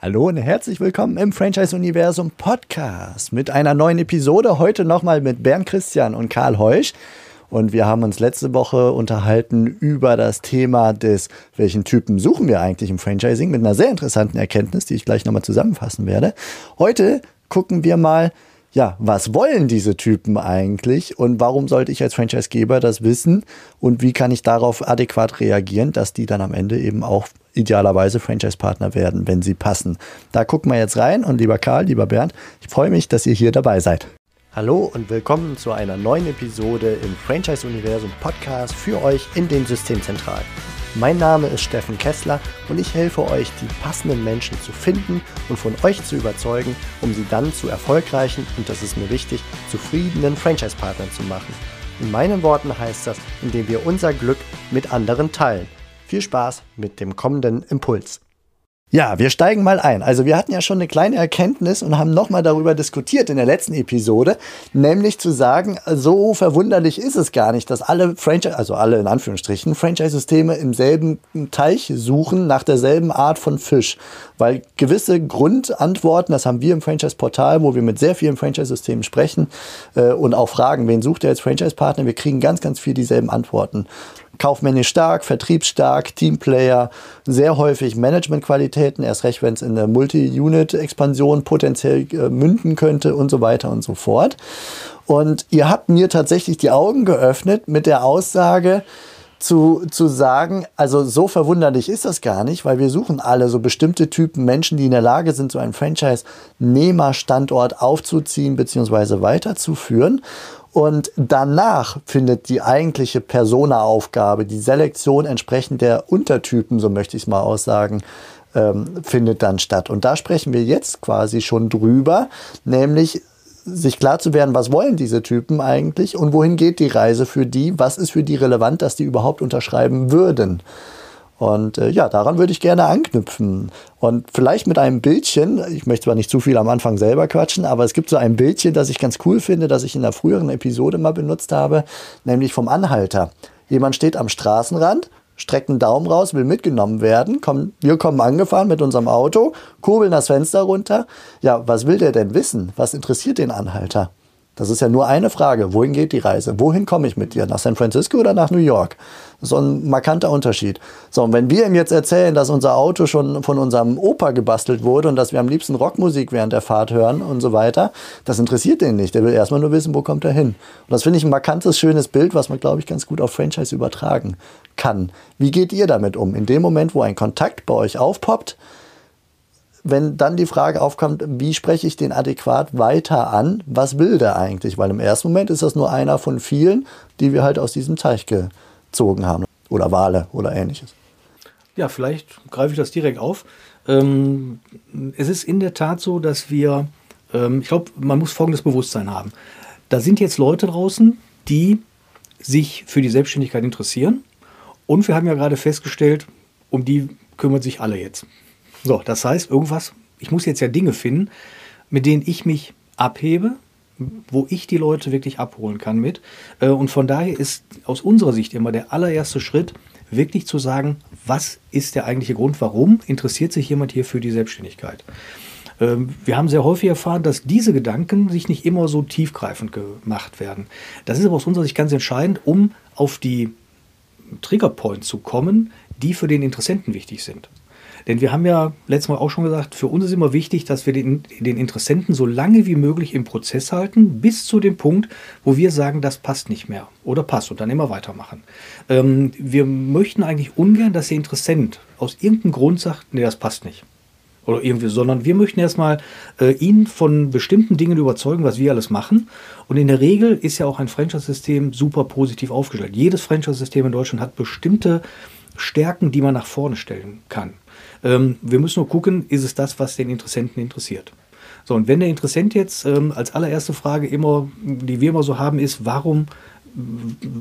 Hallo und herzlich willkommen im Franchise-Universum Podcast mit einer neuen Episode. Heute nochmal mit Bernd Christian und Karl Heusch. Und wir haben uns letzte Woche unterhalten über das Thema des, welchen Typen suchen wir eigentlich im Franchising mit einer sehr interessanten Erkenntnis, die ich gleich nochmal zusammenfassen werde. Heute gucken wir mal, ja, was wollen diese Typen eigentlich und warum sollte ich als Franchisegeber das wissen und wie kann ich darauf adäquat reagieren, dass die dann am Ende eben auch idealerweise Franchise-Partner werden, wenn sie passen. Da gucken wir jetzt rein und lieber Karl, lieber Bernd, ich freue mich, dass ihr hier dabei seid. Hallo und willkommen zu einer neuen Episode im Franchise-Universum Podcast für euch in den Systemzentralen. Mein Name ist Steffen Kessler und ich helfe euch, die passenden Menschen zu finden und von euch zu überzeugen, um sie dann zu erfolgreichen und das ist mir wichtig, zufriedenen Franchise-Partnern zu machen. In meinen Worten heißt das, indem wir unser Glück mit anderen teilen. Viel Spaß mit dem kommenden Impuls. Ja, wir steigen mal ein. Also wir hatten ja schon eine kleine Erkenntnis und haben nochmal darüber diskutiert in der letzten Episode, nämlich zu sagen, so verwunderlich ist es gar nicht, dass alle Franchise, also alle in Anführungsstrichen, Franchise-Systeme im selben Teich suchen nach derselben Art von Fisch. Weil gewisse Grundantworten, das haben wir im Franchise-Portal, wo wir mit sehr vielen Franchise-Systemen sprechen äh, und auch fragen, wen sucht ihr als Franchise-Partner, wir kriegen ganz, ganz viel dieselben Antworten kaufmännisch stark, vertriebsstark, Teamplayer, sehr häufig Managementqualitäten, erst recht, wenn es in der Multi-Unit-Expansion potenziell äh, münden könnte und so weiter und so fort. Und ihr habt mir tatsächlich die Augen geöffnet mit der Aussage, zu, zu sagen, also so verwunderlich ist das gar nicht, weil wir suchen alle so bestimmte Typen Menschen, die in der Lage sind, so einen Franchise-Nehmer-Standort aufzuziehen bzw. weiterzuführen. Und danach findet die eigentliche Persona-Aufgabe, die Selektion entsprechend der Untertypen, so möchte ich es mal aussagen, ähm, findet dann statt. Und da sprechen wir jetzt quasi schon drüber, nämlich sich klar zu werden, was wollen diese Typen eigentlich und wohin geht die Reise für die, was ist für die relevant, dass die überhaupt unterschreiben würden. Und äh, ja, daran würde ich gerne anknüpfen. Und vielleicht mit einem Bildchen, ich möchte zwar nicht zu viel am Anfang selber quatschen, aber es gibt so ein Bildchen, das ich ganz cool finde, das ich in der früheren Episode mal benutzt habe, nämlich vom Anhalter. Jemand steht am Straßenrand, streckt einen Daumen raus, will mitgenommen werden. Komm, wir kommen angefahren mit unserem Auto, kurbeln das Fenster runter. Ja, was will der denn wissen? Was interessiert den Anhalter? Das ist ja nur eine Frage. Wohin geht die Reise? Wohin komme ich mit dir? Nach San Francisco oder nach New York? So ein markanter Unterschied. So, und wenn wir ihm jetzt erzählen, dass unser Auto schon von unserem Opa gebastelt wurde und dass wir am liebsten Rockmusik während der Fahrt hören und so weiter, das interessiert den nicht. Der will erstmal nur wissen, wo kommt er hin. Und das finde ich ein markantes, schönes Bild, was man, glaube ich, ganz gut auf Franchise übertragen kann. Wie geht ihr damit um? In dem Moment, wo ein Kontakt bei euch aufpoppt, wenn dann die Frage aufkommt, wie spreche ich den adäquat weiter an, was will der eigentlich? Weil im ersten Moment ist das nur einer von vielen, die wir halt aus diesem Teich gezogen haben. Oder Wale oder ähnliches. Ja, vielleicht greife ich das direkt auf. Ähm, es ist in der Tat so, dass wir, ähm, ich glaube, man muss folgendes Bewusstsein haben. Da sind jetzt Leute draußen, die sich für die Selbstständigkeit interessieren. Und wir haben ja gerade festgestellt, um die kümmern sich alle jetzt. So, das heißt, irgendwas, ich muss jetzt ja Dinge finden, mit denen ich mich abhebe, wo ich die Leute wirklich abholen kann mit. Äh, und von daher ist aus unserer Sicht immer der allererste Schritt, wirklich zu sagen, was ist der eigentliche Grund, warum interessiert sich jemand hier für die Selbstständigkeit? Ähm, wir haben sehr häufig erfahren, dass diese Gedanken sich nicht immer so tiefgreifend gemacht werden. Das ist aber aus unserer Sicht ganz entscheidend, um auf die Triggerpoints zu kommen, die für den Interessenten wichtig sind. Denn wir haben ja letztes Mal auch schon gesagt, für uns ist immer wichtig, dass wir den, den Interessenten so lange wie möglich im Prozess halten, bis zu dem Punkt, wo wir sagen, das passt nicht mehr oder passt und dann immer weitermachen. Ähm, wir möchten eigentlich ungern, dass der Interessent aus irgendeinem Grund sagt, nee, das passt nicht oder irgendwie, sondern wir möchten erstmal äh, ihn von bestimmten Dingen überzeugen, was wir alles machen. Und in der Regel ist ja auch ein Franchise-System super positiv aufgestellt. Jedes Franchise-System in Deutschland hat bestimmte Stärken, die man nach vorne stellen kann. Ähm, wir müssen nur gucken, ist es das, was den Interessenten interessiert. So, und wenn der Interessent jetzt ähm, als allererste Frage immer, die wir immer so haben, ist, warum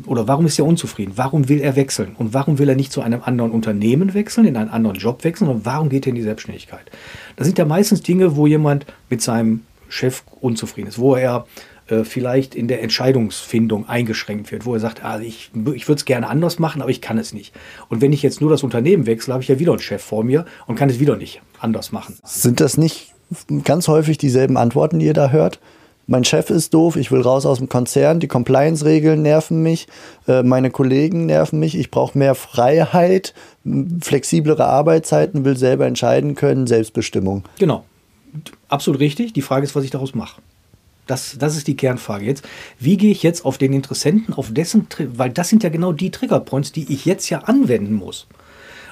oder warum ist er unzufrieden? Warum will er wechseln? Und warum will er nicht zu einem anderen Unternehmen wechseln, in einen anderen Job wechseln? Und warum geht er in die Selbstständigkeit? Das sind ja meistens Dinge, wo jemand mit seinem Chef unzufrieden ist, wo er äh, vielleicht in der Entscheidungsfindung eingeschränkt wird, wo er sagt, ah, ich, ich würde es gerne anders machen, aber ich kann es nicht. Und wenn ich jetzt nur das Unternehmen wechsle, habe ich ja wieder einen Chef vor mir und kann es wieder nicht anders machen. Sind das nicht ganz häufig dieselben Antworten, die ihr da hört? Mein Chef ist doof, ich will raus aus dem Konzern, die Compliance-Regeln nerven mich, äh, meine Kollegen nerven mich, ich brauche mehr Freiheit, flexiblere Arbeitszeiten, will selber entscheiden können, Selbstbestimmung. Genau, absolut richtig. Die Frage ist, was ich daraus mache. Das, das ist die Kernfrage jetzt. Wie gehe ich jetzt auf den Interessenten, auf dessen, weil das sind ja genau die Triggerpoints, die ich jetzt ja anwenden muss.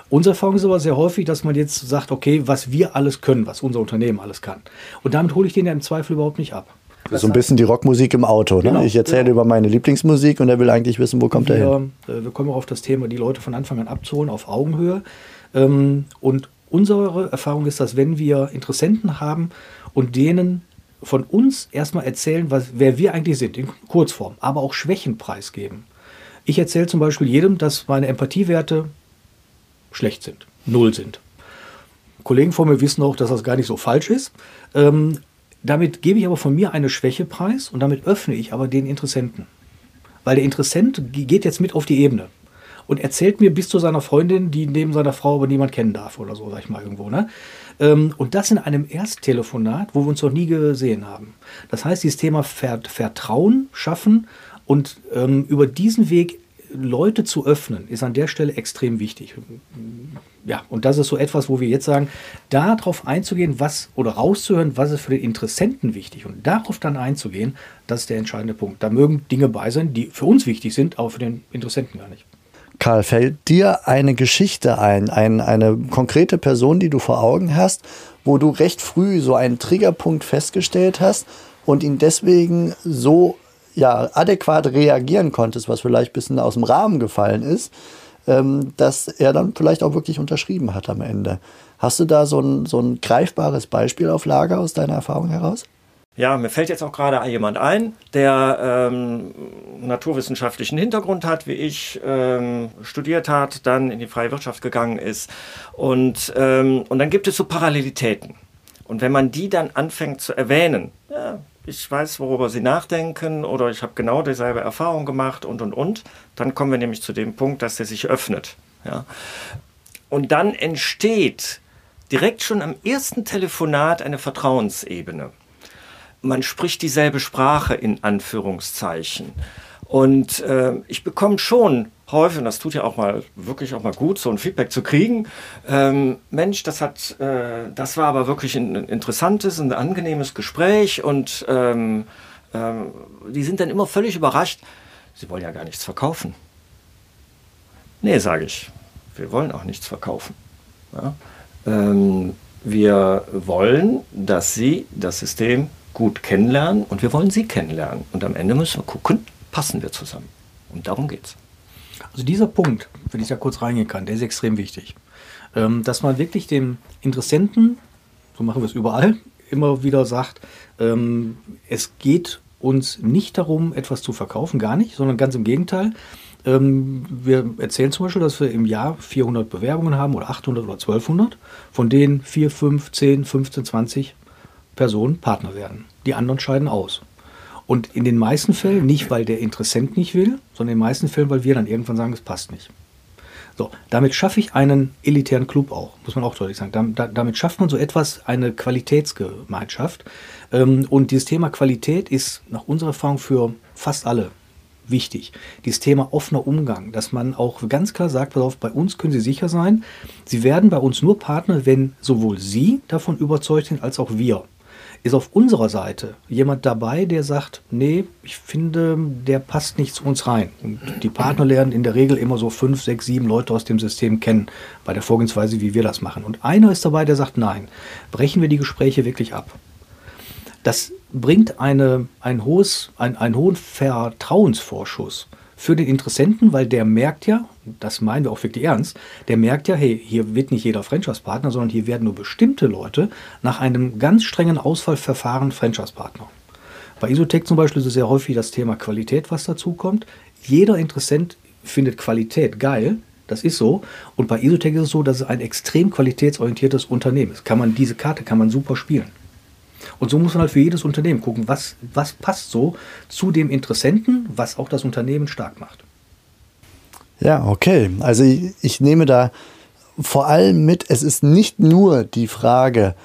Unsere Erfahrung ist aber sehr häufig, dass man jetzt sagt, okay, was wir alles können, was unser Unternehmen alles kann. Und damit hole ich den ja im Zweifel überhaupt nicht ab. Das so ein bisschen die Rockmusik im Auto. Ne? Genau, ich erzähle genau. über meine Lieblingsmusik und er will eigentlich wissen, wo kommt wir, er hin. Äh, wir kommen auch auf das Thema, die Leute von Anfang an abzuholen, auf Augenhöhe. Ähm, und unsere Erfahrung ist, dass wenn wir Interessenten haben und denen von uns erstmal erzählen, was, wer wir eigentlich sind, in Kurzform, aber auch Schwächen preisgeben. Ich erzähle zum Beispiel jedem, dass meine Empathiewerte schlecht sind, null sind. Kollegen von mir wissen auch, dass das gar nicht so falsch ist. Ähm, damit gebe ich aber von mir eine Schwäche preis und damit öffne ich aber den Interessenten. Weil der Interessent geht jetzt mit auf die Ebene und erzählt mir bis zu seiner Freundin, die neben seiner Frau aber niemand kennen darf oder so, sag ich mal irgendwo. Ne? Ähm, und das in einem Ersttelefonat, wo wir uns noch nie gesehen haben. Das heißt, dieses Thema Vertrauen schaffen und ähm, über diesen Weg Leute zu öffnen, ist an der Stelle extrem wichtig. Ja, und das ist so etwas, wo wir jetzt sagen, darauf einzugehen, was oder rauszuhören, was ist für den Interessenten wichtig und darauf dann einzugehen, das ist der entscheidende Punkt. Da mögen Dinge bei sein, die für uns wichtig sind, aber für den Interessenten gar nicht. Karl, fällt dir eine Geschichte ein, ein, eine konkrete Person, die du vor Augen hast, wo du recht früh so einen Triggerpunkt festgestellt hast und ihn deswegen so ja, adäquat reagieren konntest, was vielleicht ein bisschen aus dem Rahmen gefallen ist, ähm, dass er dann vielleicht auch wirklich unterschrieben hat am Ende. Hast du da so ein, so ein greifbares Beispiel auf Lager aus deiner Erfahrung heraus? Ja, mir fällt jetzt auch gerade jemand ein, der ähm, naturwissenschaftlichen Hintergrund hat, wie ich, ähm, studiert hat, dann in die freie Wirtschaft gegangen ist. Und, ähm, und dann gibt es so Parallelitäten. Und wenn man die dann anfängt zu erwähnen, ja, ich weiß, worüber Sie nachdenken oder ich habe genau dieselbe Erfahrung gemacht und und und, dann kommen wir nämlich zu dem Punkt, dass der sich öffnet. Ja. Und dann entsteht direkt schon am ersten Telefonat eine Vertrauensebene man spricht dieselbe Sprache in Anführungszeichen. Und äh, ich bekomme schon häufig, und das tut ja auch mal wirklich auch mal gut, so ein Feedback zu kriegen. Ähm, Mensch, das hat, äh, das war aber wirklich ein, ein interessantes, ein angenehmes Gespräch und ähm, ähm, die sind dann immer völlig überrascht. Sie wollen ja gar nichts verkaufen. Nee, sage ich. Wir wollen auch nichts verkaufen. Ja? Ähm, wir wollen, dass Sie das System gut kennenlernen und wir wollen sie kennenlernen. Und am Ende müssen wir gucken, passen wir zusammen. Und darum geht's. Also dieser Punkt, wenn ich da kurz reingehen kann, der ist extrem wichtig. Ähm, dass man wirklich dem Interessenten, so machen wir es überall, immer wieder sagt, ähm, es geht uns nicht darum, etwas zu verkaufen, gar nicht, sondern ganz im Gegenteil. Ähm, wir erzählen zum Beispiel, dass wir im Jahr 400 Bewerbungen haben oder 800 oder 1200, von denen 4, 5, 10, 15, 20 Personen Partner werden. Die anderen scheiden aus. Und in den meisten Fällen nicht, weil der Interessent nicht will, sondern in den meisten Fällen, weil wir dann irgendwann sagen, es passt nicht. So, damit schaffe ich einen elitären Club auch, muss man auch deutlich sagen. damit schafft man so etwas, eine Qualitätsgemeinschaft. Ähm, und dieses Thema Qualität ist nach unserer Erfahrung für fast alle wichtig. Dieses Thema offener Umgang, dass man auch ganz klar sagt, pass auf, bei uns können Sie sicher sein, Sie werden bei uns nur Partner, wenn sowohl Sie davon überzeugt sind, als auch wir ist auf unserer Seite jemand dabei, der sagt, nee, ich finde, der passt nicht zu uns rein. Und die Partner lernen in der Regel immer so fünf, sechs, sieben Leute aus dem System kennen, bei der Vorgehensweise, wie wir das machen. Und einer ist dabei, der sagt, nein, brechen wir die Gespräche wirklich ab. Das bringt eine, ein hohes, ein, einen hohen Vertrauensvorschuss für den Interessenten, weil der merkt ja, das meinen wir auch wirklich ernst, der merkt ja, hey, hier wird nicht jeder Franchise-Partner, sondern hier werden nur bestimmte Leute nach einem ganz strengen Auswahlverfahren Franchise-Partner. Bei Isotech zum Beispiel ist es sehr häufig das Thema Qualität, was dazu kommt. Jeder Interessent findet Qualität geil, das ist so. Und bei Isotech ist es so, dass es ein extrem qualitätsorientiertes Unternehmen ist. Kann man diese Karte kann man super spielen. Und so muss man halt für jedes Unternehmen gucken, was, was passt so zu dem Interessenten, was auch das Unternehmen stark macht. Ja, okay. Also ich, ich nehme da vor allem mit, es ist nicht nur die Frage,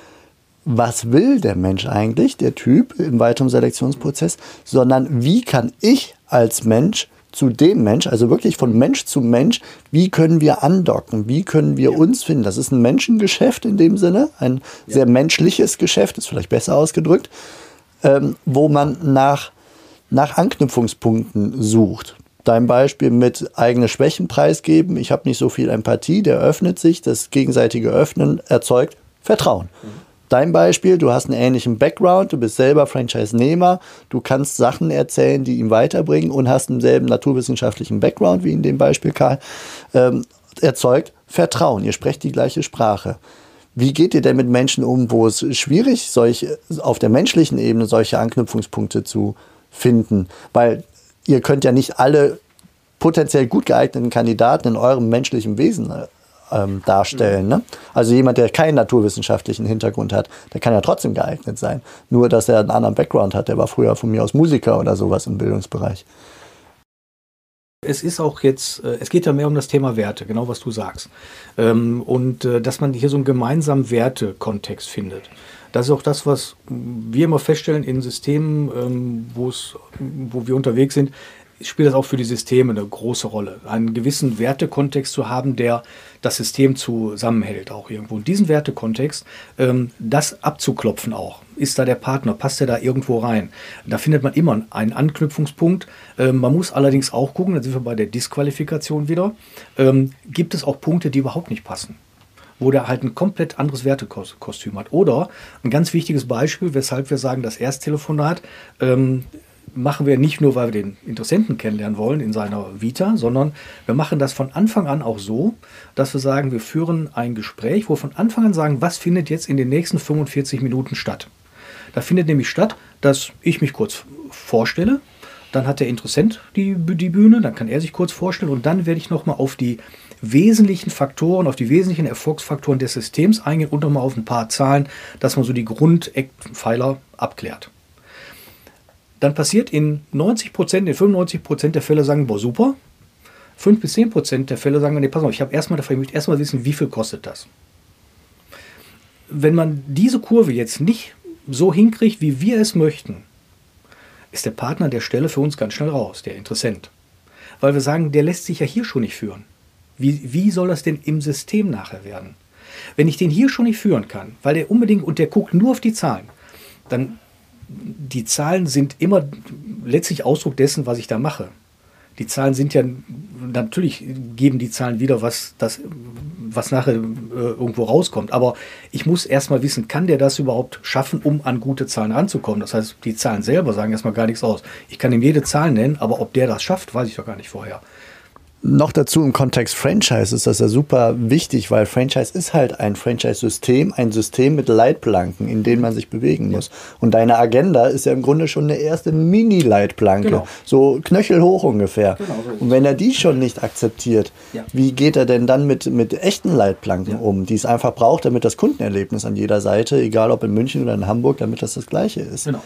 was will der Mensch eigentlich, der Typ im weiteren Selektionsprozess, sondern wie kann ich als Mensch zu dem Mensch, also wirklich von Mensch zu Mensch, wie können wir andocken, wie können wir ja. uns finden. Das ist ein Menschengeschäft in dem Sinne, ein ja. sehr menschliches Geschäft, ist vielleicht besser ausgedrückt, ähm, wo man nach, nach Anknüpfungspunkten sucht. Dein Beispiel mit eigene Schwächen preisgeben, ich habe nicht so viel Empathie, der öffnet sich, das gegenseitige Öffnen erzeugt Vertrauen. Dein Beispiel, du hast einen ähnlichen Background, du bist selber Franchise-Nehmer, du kannst Sachen erzählen, die ihm weiterbringen und hast denselben naturwissenschaftlichen Background wie in dem Beispiel Karl, ähm, erzeugt Vertrauen. Ihr sprecht die gleiche Sprache. Wie geht ihr denn mit Menschen um, wo es schwierig solche, auf der menschlichen Ebene solche Anknüpfungspunkte zu finden? Weil ihr könnt ja nicht alle potenziell gut geeigneten Kandidaten in eurem menschlichen Wesen äh, ähm, darstellen. Ne? Also jemand, der keinen naturwissenschaftlichen Hintergrund hat, der kann ja trotzdem geeignet sein. Nur, dass er einen anderen Background hat. Der war früher von mir aus Musiker oder sowas im Bildungsbereich. Es ist auch jetzt, äh, es geht ja mehr um das Thema Werte, genau was du sagst. Ähm, und äh, dass man hier so einen gemeinsamen Wertekontext findet. Das ist auch das, was wir immer feststellen in Systemen, ähm, wo wir unterwegs sind spielt das auch für die Systeme eine große Rolle. Einen gewissen Wertekontext zu haben, der das System zusammenhält, auch irgendwo. Und diesen Wertekontext, ähm, das abzuklopfen auch. Ist da der Partner? Passt er da irgendwo rein? Da findet man immer einen Anknüpfungspunkt. Ähm, man muss allerdings auch gucken, da sind wir bei der Disqualifikation wieder. Ähm, gibt es auch Punkte, die überhaupt nicht passen? Wo der halt ein komplett anderes Wertekostüm hat. Oder ein ganz wichtiges Beispiel, weshalb wir sagen, das Ersttelefonat ähm, machen wir nicht nur, weil wir den Interessenten kennenlernen wollen in seiner Vita, sondern wir machen das von Anfang an auch so, dass wir sagen, wir führen ein Gespräch, wo wir von Anfang an sagen, was findet jetzt in den nächsten 45 Minuten statt. Da findet nämlich statt, dass ich mich kurz vorstelle, dann hat der Interessent die, die Bühne, dann kann er sich kurz vorstellen und dann werde ich nochmal auf die wesentlichen Faktoren, auf die wesentlichen Erfolgsfaktoren des Systems eingehen und nochmal auf ein paar Zahlen, dass man so die Grundeckpfeiler abklärt dann passiert in 90 Prozent, in 95 Prozent der Fälle sagen, boah, super. 5 bis 10 Prozent der Fälle sagen, nee, pass auf, ich habe erstmal ich möchte erstmal wissen, wie viel kostet das. Wenn man diese Kurve jetzt nicht so hinkriegt, wie wir es möchten, ist der Partner an der Stelle für uns ganz schnell raus, der Interessent. Weil wir sagen, der lässt sich ja hier schon nicht führen. Wie, wie soll das denn im System nachher werden? Wenn ich den hier schon nicht führen kann, weil der unbedingt und der guckt nur auf die Zahlen, dann die Zahlen sind immer letztlich Ausdruck dessen, was ich da mache. Die Zahlen sind ja, natürlich geben die Zahlen wieder, was, das, was nachher äh, irgendwo rauskommt. Aber ich muss erstmal wissen, kann der das überhaupt schaffen, um an gute Zahlen ranzukommen? Das heißt, die Zahlen selber sagen erstmal gar nichts aus. Ich kann ihm jede Zahl nennen, aber ob der das schafft, weiß ich doch gar nicht vorher. Noch dazu im Kontext Franchise ist das ja super wichtig, weil Franchise ist halt ein Franchise-System, ein System mit Leitplanken, in denen man sich bewegen muss. Und deine Agenda ist ja im Grunde schon eine erste Mini-Leitplanke, genau. so knöchelhoch ungefähr. Genau, so Und wenn er die schon nicht akzeptiert, ja. wie geht er denn dann mit, mit echten Leitplanken ja. um, die es einfach braucht, damit das Kundenerlebnis an jeder Seite, egal ob in München oder in Hamburg, damit das das gleiche ist? Genau.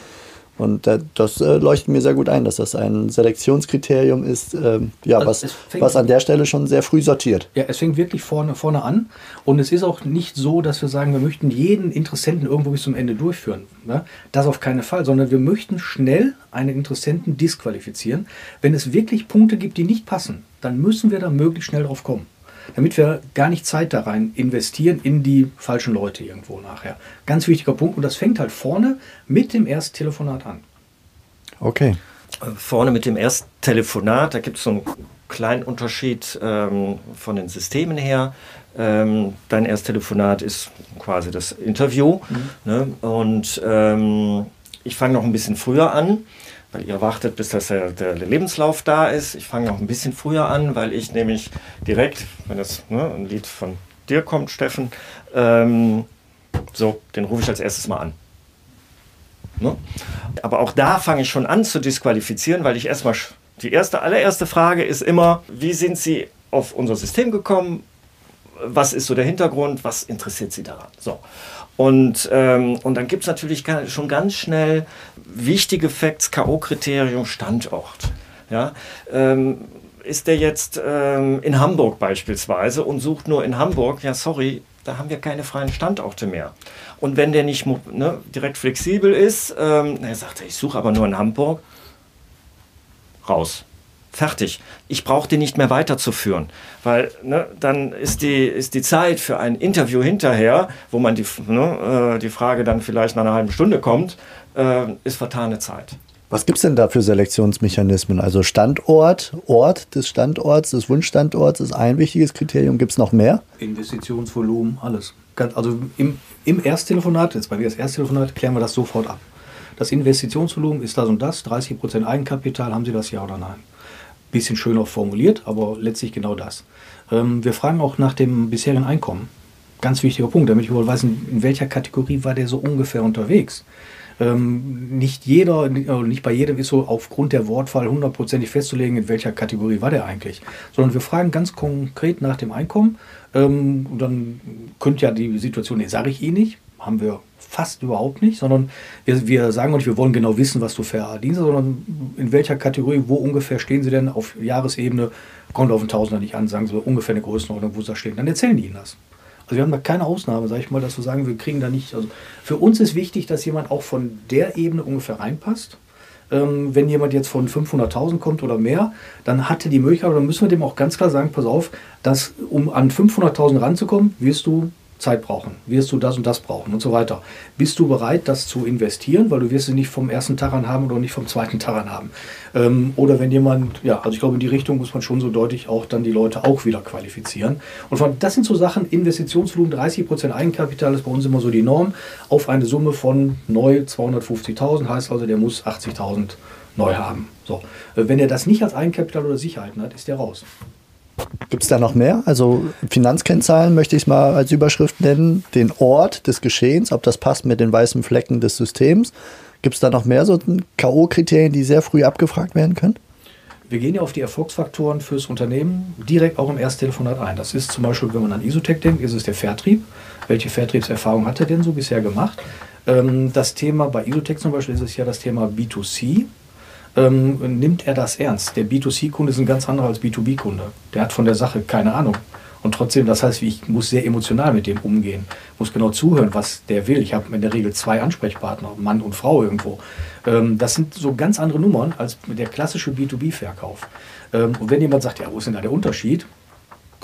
Und das äh, leuchtet mir sehr gut ein, dass das ein Selektionskriterium ist, äh, ja, also was, was an der Stelle schon sehr früh sortiert. Ja, es fängt wirklich vorne, vorne an. Und es ist auch nicht so, dass wir sagen, wir möchten jeden Interessenten irgendwo bis zum Ende durchführen. Ne? Das auf keinen Fall, sondern wir möchten schnell einen Interessenten disqualifizieren. Wenn es wirklich Punkte gibt, die nicht passen, dann müssen wir da möglichst schnell drauf kommen damit wir gar nicht Zeit da rein investieren in die falschen Leute irgendwo nachher. Ganz wichtiger Punkt und das fängt halt vorne mit dem Ersttelefonat an. Okay. Äh, vorne mit dem Ersttelefonat, da gibt es so einen kleinen Unterschied ähm, von den Systemen her. Ähm, dein Ersttelefonat ist quasi das Interview mhm. ne? und ähm, ich fange noch ein bisschen früher an weil ihr wartet, bis das der, der Lebenslauf da ist. Ich fange noch ein bisschen früher an, weil ich nämlich direkt, wenn das ne, ein Lied von dir kommt, Steffen, ähm, so, den rufe ich als erstes mal an. Ne? Aber auch da fange ich schon an zu disqualifizieren, weil ich erstmal, die erste, allererste Frage ist immer, wie sind Sie auf unser System gekommen? Was ist so der Hintergrund? Was interessiert Sie daran? So. Und, ähm, und dann gibt es natürlich schon ganz schnell wichtige Facts, K.O.-Kriterium, Standort. Ja? Ähm, ist der jetzt ähm, in Hamburg beispielsweise und sucht nur in Hamburg, ja sorry, da haben wir keine freien Standorte mehr. Und wenn der nicht ne, direkt flexibel ist, ähm, er sagt, ich suche aber nur in Hamburg, raus. Fertig. Ich brauche den nicht mehr weiterzuführen, weil ne, dann ist die, ist die Zeit für ein Interview hinterher, wo man die, ne, äh, die Frage dann vielleicht nach einer halben Stunde kommt, äh, ist vertane Zeit. Was gibt es denn da für Selektionsmechanismen? Also Standort, Ort des Standorts, des Wunschstandorts ist ein wichtiges Kriterium. Gibt es noch mehr? Investitionsvolumen, alles. Also im, im Ersttelefonat, jetzt bei mir das Ersttelefonat, klären wir das sofort ab. Das Investitionsvolumen ist das und das, 30% Eigenkapital, haben Sie das ja oder nein? Bisschen schöner formuliert, aber letztlich genau das. Ähm, wir fragen auch nach dem bisherigen Einkommen. Ganz wichtiger Punkt, damit ich wohl weiß, in welcher Kategorie war der so ungefähr unterwegs ähm, nicht jeder, nicht bei jedem ist so aufgrund der Wortwahl hundertprozentig festzulegen, in welcher Kategorie war der eigentlich. Sondern wir fragen ganz konkret nach dem Einkommen. Ähm, dann könnte ja die Situation, nee, sage ich Ihnen nicht, haben wir fast überhaupt nicht, sondern wir, wir sagen nicht, wir wollen genau wissen, was du verdienst, sondern in welcher Kategorie, wo ungefähr stehen sie denn auf Jahresebene, kommt auf den Tausender nicht an, sagen sie ungefähr eine Größenordnung, wo sie da stehen. Dann erzählen die ihnen das. Also wir haben da keine Ausnahme, sage ich mal, dass wir sagen, wir kriegen da nicht. Also für uns ist wichtig, dass jemand auch von der Ebene ungefähr reinpasst. Ähm, wenn jemand jetzt von 500.000 kommt oder mehr, dann hat er die Möglichkeit, dann müssen wir dem auch ganz klar sagen, pass auf, dass um an 500.000 ranzukommen, wirst du Zeit brauchen, wirst du das und das brauchen und so weiter. Bist du bereit, das zu investieren, weil du wirst es nicht vom ersten Tag an haben oder nicht vom zweiten Tag an haben. Ähm, oder wenn jemand, ja, also ich glaube, in die Richtung muss man schon so deutlich auch dann die Leute auch wieder qualifizieren. Und von, das sind so Sachen, Investitionsvolumen, 30% Eigenkapital ist bei uns immer so die Norm, auf eine Summe von neu 250.000, heißt also, der muss 80.000 neu haben. So. Äh, wenn er das nicht als Eigenkapital oder Sicherheiten hat, ist der raus. Gibt es da noch mehr? Also Finanzkennzahlen möchte ich mal als Überschrift nennen. Den Ort des Geschehens, ob das passt mit den weißen Flecken des Systems. Gibt es da noch mehr so K.O.-Kriterien, die sehr früh abgefragt werden können? Wir gehen ja auf die Erfolgsfaktoren fürs Unternehmen direkt auch im Ersttelefonat ein. Das ist zum Beispiel, wenn man an Isotech denkt, ist es der Vertrieb. Welche Vertriebserfahrung hat er denn so bisher gemacht? Ähm, das Thema bei Isotech zum Beispiel ist es ja das Thema B2C ähm, nimmt er das ernst. Der B2C-Kunde ist ein ganz anderer als B2B-Kunde. Der hat von der Sache keine Ahnung. Und trotzdem, das heißt, ich muss sehr emotional mit dem umgehen, muss genau zuhören, was der will. Ich habe in der Regel zwei Ansprechpartner, Mann und Frau irgendwo. Ähm, das sind so ganz andere Nummern als der klassische B2B-Verkauf. Ähm, und wenn jemand sagt, ja, wo ist denn da der Unterschied?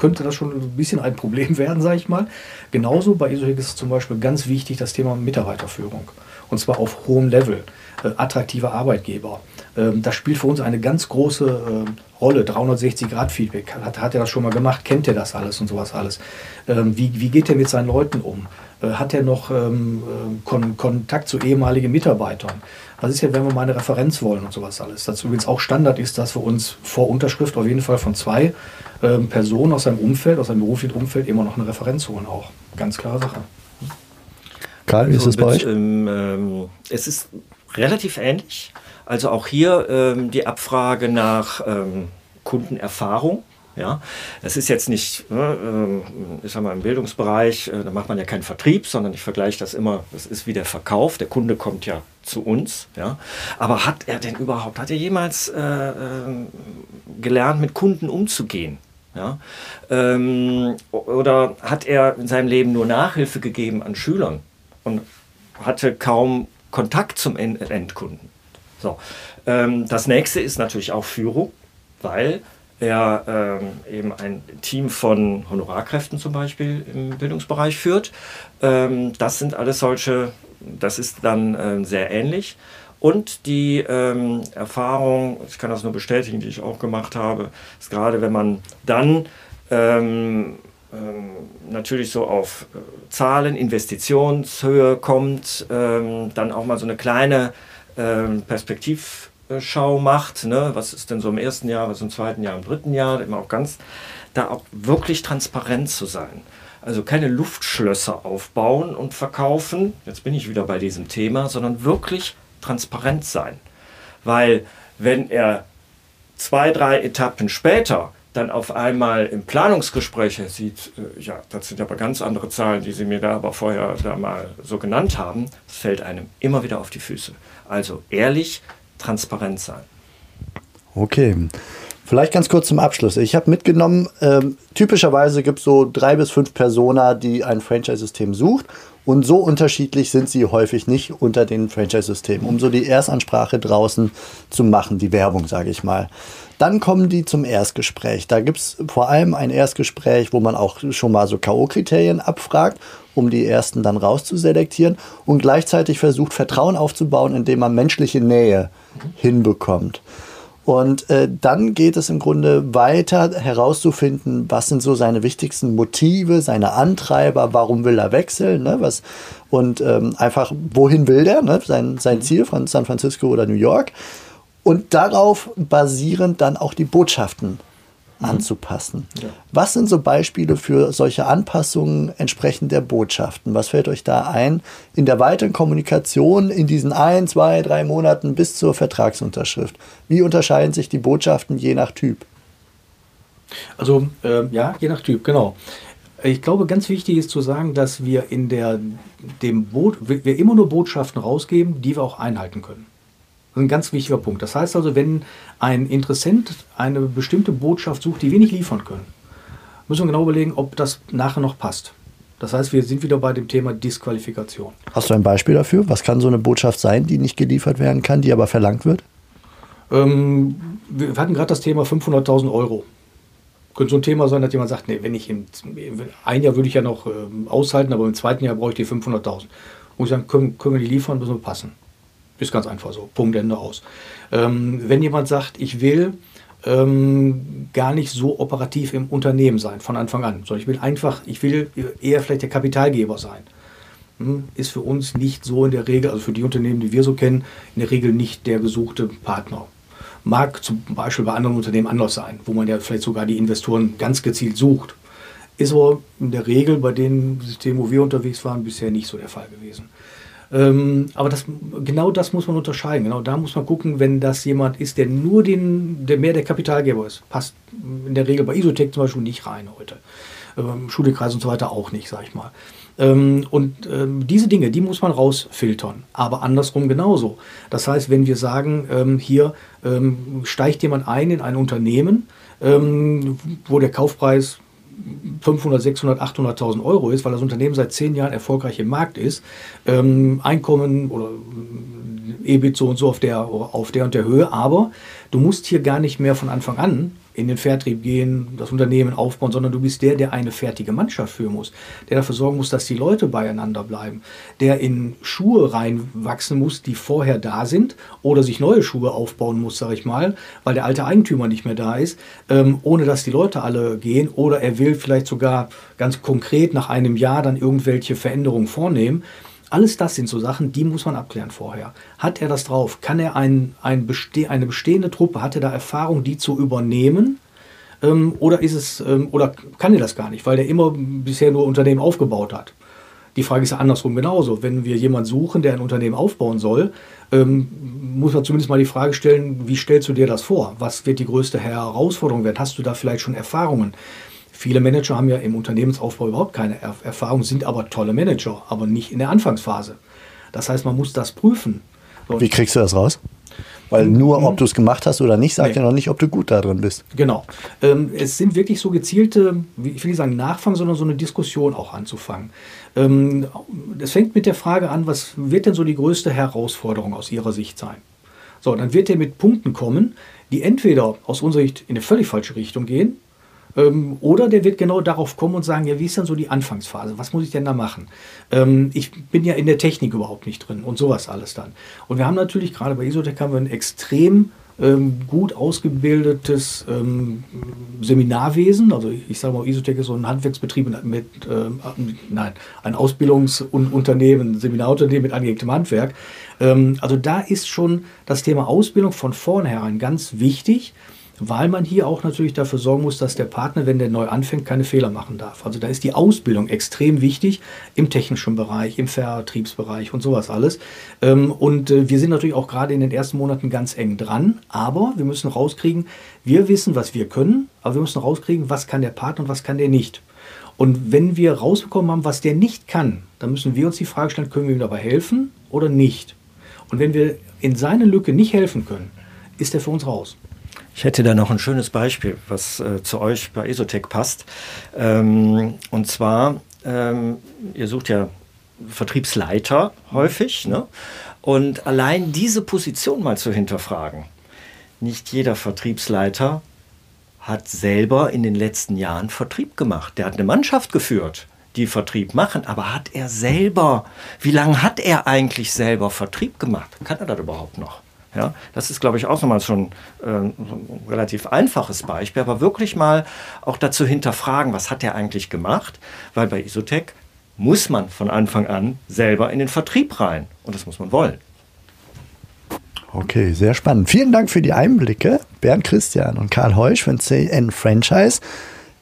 Könnte das schon ein bisschen ein Problem werden, sage ich mal. Genauso bei Isoheg ist zum Beispiel ganz wichtig das Thema Mitarbeiterführung. Und zwar auf hohem Level. Äh, attraktive Arbeitgeber. Ähm, das spielt für uns eine ganz große äh, Rolle. 360-Grad-Feedback. Hat, hat er das schon mal gemacht? Kennt er das alles und sowas alles? Ähm, wie, wie geht er mit seinen Leuten um? Äh, hat er noch ähm, äh, Kon Kontakt zu ehemaligen Mitarbeitern? Was ist ja, wenn wir mal eine Referenz wollen und sowas alles? Das übrigens auch Standard ist, dass wir uns vor Unterschrift auf jeden Fall von zwei ähm, Personen aus seinem Umfeld, aus seinem beruflichen Umfeld immer noch eine Referenz holen auch. Ganz klare Sache. Karl, wie ist es bei euch? Ähm, es ist relativ ähnlich. Also auch hier ähm, die Abfrage nach ähm, Kundenerfahrung. Ja, es ist jetzt nicht, ne, ähm, ich sag mal, im Bildungsbereich, äh, da macht man ja keinen Vertrieb, sondern ich vergleiche das immer, das ist wie der Verkauf. Der Kunde kommt ja zu uns, ja. Aber hat er denn überhaupt, hat er jemals äh, äh, gelernt, mit Kunden umzugehen? Ja? Ähm, oder hat er in seinem Leben nur Nachhilfe gegeben an Schülern und hatte kaum Kontakt zum Endkunden. So. Ähm, das nächste ist natürlich auch Führung, weil er ähm, eben ein Team von Honorarkräften zum Beispiel im Bildungsbereich führt. Ähm, das sind alles solche, das ist dann äh, sehr ähnlich. Und die ähm, Erfahrung, ich kann das nur bestätigen, die ich auch gemacht habe, ist gerade, wenn man dann ähm, ähm, natürlich so auf äh, Zahlen, Investitionshöhe kommt, ähm, dann auch mal so eine kleine ähm, Perspektivschau macht. Ne? Was ist denn so im ersten Jahr, was im zweiten Jahr, im dritten Jahr, immer auch ganz, da auch wirklich transparent zu sein. Also keine Luftschlösser aufbauen und verkaufen, jetzt bin ich wieder bei diesem Thema, sondern wirklich transparent sein. Weil wenn er zwei, drei Etappen später dann auf einmal im Planungsgespräch sieht, äh, ja, das sind aber ganz andere Zahlen, die Sie mir da aber vorher da mal so genannt haben, das fällt einem immer wieder auf die Füße. Also ehrlich, transparent sein. Okay. Vielleicht ganz kurz zum Abschluss. Ich habe mitgenommen, ähm, typischerweise gibt es so drei bis fünf Personen, die ein Franchise-System sucht. Und so unterschiedlich sind sie häufig nicht unter den Franchise-Systemen, um so die Erstansprache draußen zu machen, die Werbung, sage ich mal. Dann kommen die zum Erstgespräch. Da gibt es vor allem ein Erstgespräch, wo man auch schon mal so K.O.-Kriterien abfragt, um die ersten dann rauszuselektieren und gleichzeitig versucht, Vertrauen aufzubauen, indem man menschliche Nähe hinbekommt. Und äh, dann geht es im Grunde weiter herauszufinden, was sind so seine wichtigsten Motive, seine Antreiber, warum will er wechseln, ne? was, und ähm, einfach, wohin will der, ne? sein, sein Ziel von San Francisco oder New York. Und darauf basierend dann auch die Botschaften Mhm. anzupassen. Ja. Was sind so Beispiele für solche Anpassungen entsprechend der Botschaften? Was fällt euch da ein in der weiteren Kommunikation in diesen ein, zwei, drei Monaten bis zur Vertragsunterschrift? Wie unterscheiden sich die Botschaften je nach Typ? Also äh, ja, je nach Typ, genau. Ich glaube, ganz wichtig ist zu sagen, dass wir in der dem Boot, wir immer nur Botschaften rausgeben, die wir auch einhalten können. Das ist ein ganz wichtiger Punkt. Das heißt also, wenn ein Interessent eine bestimmte Botschaft sucht, die wir nicht liefern können, müssen wir genau überlegen, ob das nachher noch passt. Das heißt, wir sind wieder bei dem Thema Disqualifikation. Hast du ein Beispiel dafür? Was kann so eine Botschaft sein, die nicht geliefert werden kann, die aber verlangt wird? Ähm, wir hatten gerade das Thema 500.000 Euro. Könnte so ein Thema sein, dass jemand sagt, nee, wenn ich in ein Jahr würde ich ja noch ähm, aushalten, aber im zweiten Jahr brauche ich die 500.000. Und ich sagen, können, können wir die liefern, müssen wir passen. Ist ganz einfach so. Punkt, Ende aus. Ähm, wenn jemand sagt, ich will ähm, gar nicht so operativ im Unternehmen sein von Anfang an, sondern ich will einfach, ich will eher vielleicht der Kapitalgeber sein, hm, ist für uns nicht so in der Regel, also für die Unternehmen, die wir so kennen, in der Regel nicht der gesuchte Partner. Mag zum Beispiel bei anderen Unternehmen anders sein, wo man ja vielleicht sogar die Investoren ganz gezielt sucht. Ist aber in der Regel bei den Systemen, wo wir unterwegs waren, bisher nicht so der Fall gewesen. Ähm, aber das, genau das muss man unterscheiden. Genau da muss man gucken, wenn das jemand ist, der nur den, der mehr der Kapitalgeber ist. Passt in der Regel bei Isotech zum Beispiel nicht rein heute. Ähm, Schulekreis und so weiter auch nicht, sag ich mal. Ähm, und ähm, diese Dinge, die muss man rausfiltern. Aber andersrum genauso. Das heißt, wenn wir sagen, ähm, hier ähm, steigt jemand ein in ein Unternehmen, wo der Kaufpreis 500, 600, 800.000 Euro ist, weil das Unternehmen seit zehn Jahren erfolgreich im Markt ist, ähm, Einkommen oder EBIT so und so auf der, auf der und der Höhe, aber du musst hier gar nicht mehr von Anfang an in den Vertrieb gehen, das Unternehmen aufbauen, sondern du bist der, der eine fertige Mannschaft führen muss, der dafür sorgen muss, dass die Leute beieinander bleiben, der in Schuhe reinwachsen muss, die vorher da sind oder sich neue Schuhe aufbauen muss, sage ich mal, weil der alte Eigentümer nicht mehr da ist, ähm, ohne dass die Leute alle gehen oder er will vielleicht sogar ganz konkret nach einem Jahr dann irgendwelche Veränderungen vornehmen. Alles das sind so Sachen, die muss man abklären vorher. Hat er das drauf? Kann er ein, ein beste eine bestehende Truppe, hat er da Erfahrung, die zu übernehmen? Ähm, oder ist es, ähm, oder kann er das gar nicht, weil er immer bisher nur Unternehmen aufgebaut hat? Die Frage ist ja andersrum genauso. Wenn wir jemanden suchen, der ein Unternehmen aufbauen soll, ähm, muss man zumindest mal die Frage stellen, wie stellst du dir das vor? Was wird die größte Herausforderung werden? Hast du da vielleicht schon Erfahrungen? Viele Manager haben ja im Unternehmensaufbau überhaupt keine Erfahrung, sind aber tolle Manager, aber nicht in der Anfangsphase. Das heißt, man muss das prüfen. Wie kriegst du das raus? Weil hm, nur, hm. ob du es gemacht hast oder nicht, sagt nee. ja noch nicht, ob du gut da drin bist. Genau. Ähm, es sind wirklich so gezielte, ich will nicht sagen Nachfangen, sondern so eine Diskussion auch anzufangen. Ähm, es fängt mit der Frage an, was wird denn so die größte Herausforderung aus Ihrer Sicht sein? So, dann wird er mit Punkten kommen, die entweder aus unserer Sicht in eine völlig falsche Richtung gehen ähm, oder der wird genau darauf kommen und sagen, ja, wie ist denn so die Anfangsphase? Was muss ich denn da machen? Ähm, ich bin ja in der Technik überhaupt nicht drin und sowas alles dann. Und wir haben natürlich gerade bei Isotech haben wir ein extrem ähm, gut ausgebildetes ähm, Seminarwesen. Also ich sage mal, Isotech ist so ein Handwerksbetrieb mit, ähm, nein, ein Ausbildungsunternehmen, Seminarunternehmen mit angelegtem Handwerk. Ähm, also da ist schon das Thema Ausbildung von vornherein ganz wichtig weil man hier auch natürlich dafür sorgen muss, dass der Partner, wenn der neu anfängt, keine Fehler machen darf. Also da ist die Ausbildung extrem wichtig im technischen Bereich, im Vertriebsbereich und sowas alles. Ähm, und äh, wir sind natürlich auch gerade in den ersten Monaten ganz eng dran, aber wir müssen rauskriegen, wir wissen, was wir können, aber wir müssen rauskriegen, was kann der Partner und was kann der nicht. Und wenn wir rausbekommen haben, was der nicht kann, dann müssen wir uns die Frage stellen, können wir ihm dabei helfen oder nicht? Und wenn wir in seine Lücke nicht helfen können, ist er für uns raus. Ich hätte da noch ein schönes Beispiel, was äh, zu euch bei Esotec passt. Ähm, und zwar, ähm, ihr sucht ja Vertriebsleiter häufig. Ne? Und allein diese Position mal zu hinterfragen. Nicht jeder Vertriebsleiter hat selber in den letzten Jahren Vertrieb gemacht. Der hat eine Mannschaft geführt, die Vertrieb machen, aber hat er selber, wie lange hat er eigentlich selber Vertrieb gemacht? Kann er das überhaupt noch? Ja, das ist, glaube ich, auch nochmal schon äh, ein relativ einfaches Beispiel, aber wirklich mal auch dazu hinterfragen, was hat er eigentlich gemacht? Weil bei Isotec muss man von Anfang an selber in den Vertrieb rein und das muss man wollen. Okay, sehr spannend. Vielen Dank für die Einblicke, Bernd Christian und Karl Heusch von CN Franchise.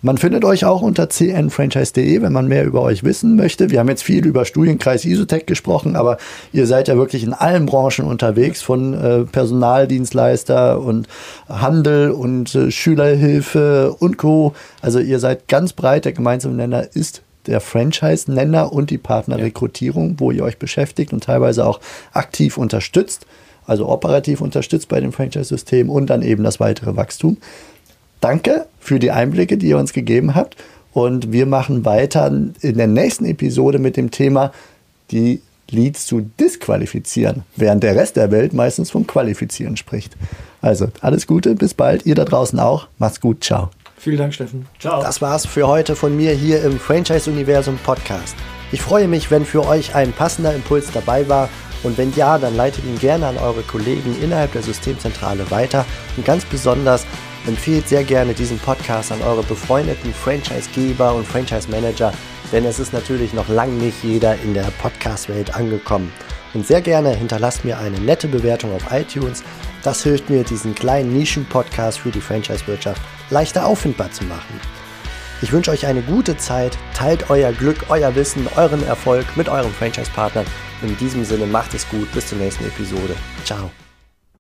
Man findet euch auch unter cnfranchise.de, wenn man mehr über euch wissen möchte. Wir haben jetzt viel über Studienkreis Isotech gesprochen, aber ihr seid ja wirklich in allen Branchen unterwegs, von äh, Personaldienstleister und Handel und äh, Schülerhilfe und Co. Also ihr seid ganz breit. Der gemeinsame Nenner ist der Franchise-Nenner und die Partnerrekrutierung, wo ihr euch beschäftigt und teilweise auch aktiv unterstützt, also operativ unterstützt bei dem Franchise-System und dann eben das weitere Wachstum. Danke für die Einblicke, die ihr uns gegeben habt. Und wir machen weiter in der nächsten Episode mit dem Thema, die Leads zu disqualifizieren, während der Rest der Welt meistens vom Qualifizieren spricht. Also alles Gute, bis bald, ihr da draußen auch. Macht's gut, ciao. Vielen Dank, Steffen. Ciao. Das war's für heute von mir hier im Franchise-Universum Podcast. Ich freue mich, wenn für euch ein passender Impuls dabei war. Und wenn ja, dann leitet ihn gerne an eure Kollegen innerhalb der Systemzentrale weiter. Und ganz besonders Empfehlt sehr gerne diesen Podcast an eure befreundeten Franchise-Geber und Franchise-Manager, denn es ist natürlich noch lange nicht jeder in der Podcast-Welt angekommen. Und sehr gerne hinterlasst mir eine nette Bewertung auf iTunes. Das hilft mir, diesen kleinen Nischen-Podcast für die Franchise-Wirtschaft leichter auffindbar zu machen. Ich wünsche euch eine gute Zeit, teilt euer Glück, euer Wissen, euren Erfolg mit euren Franchise-Partnern. In diesem Sinne macht es gut, bis zur nächsten Episode. Ciao.